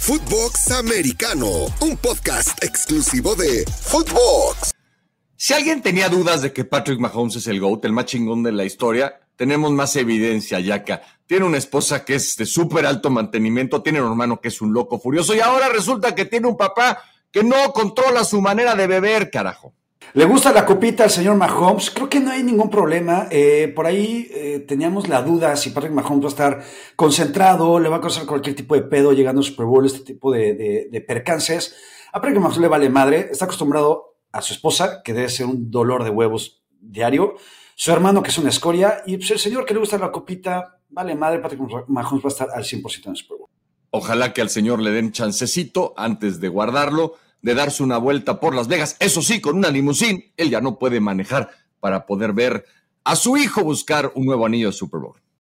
Footbox Americano, un podcast exclusivo de Footbox. Si alguien tenía dudas de que Patrick Mahomes es el GOAT, el más chingón de la historia, tenemos más evidencia, Yaka. Tiene una esposa que es de súper alto mantenimiento, tiene un hermano que es un loco furioso y ahora resulta que tiene un papá que no controla su manera de beber, carajo. Le gusta la copita al señor Mahomes. Creo que no hay ningún problema. Eh, por ahí eh, teníamos la duda si Patrick Mahomes va a estar concentrado, le va a causar cualquier tipo de pedo llegando al Super Bowl, este tipo de, percances. A Patrick Mahomes le vale madre. Está acostumbrado a su esposa, que debe ser un dolor de huevos diario. Su hermano, que es una escoria. Y pues, el señor que le gusta la copita, vale madre. Patrick Mahomes va a estar al 100% en el Super Bowl. Ojalá que al señor le den chancecito antes de guardarlo de darse una vuelta por Las Vegas, eso sí, con una limusín, él ya no puede manejar para poder ver a su hijo buscar un nuevo anillo de Super Bowl.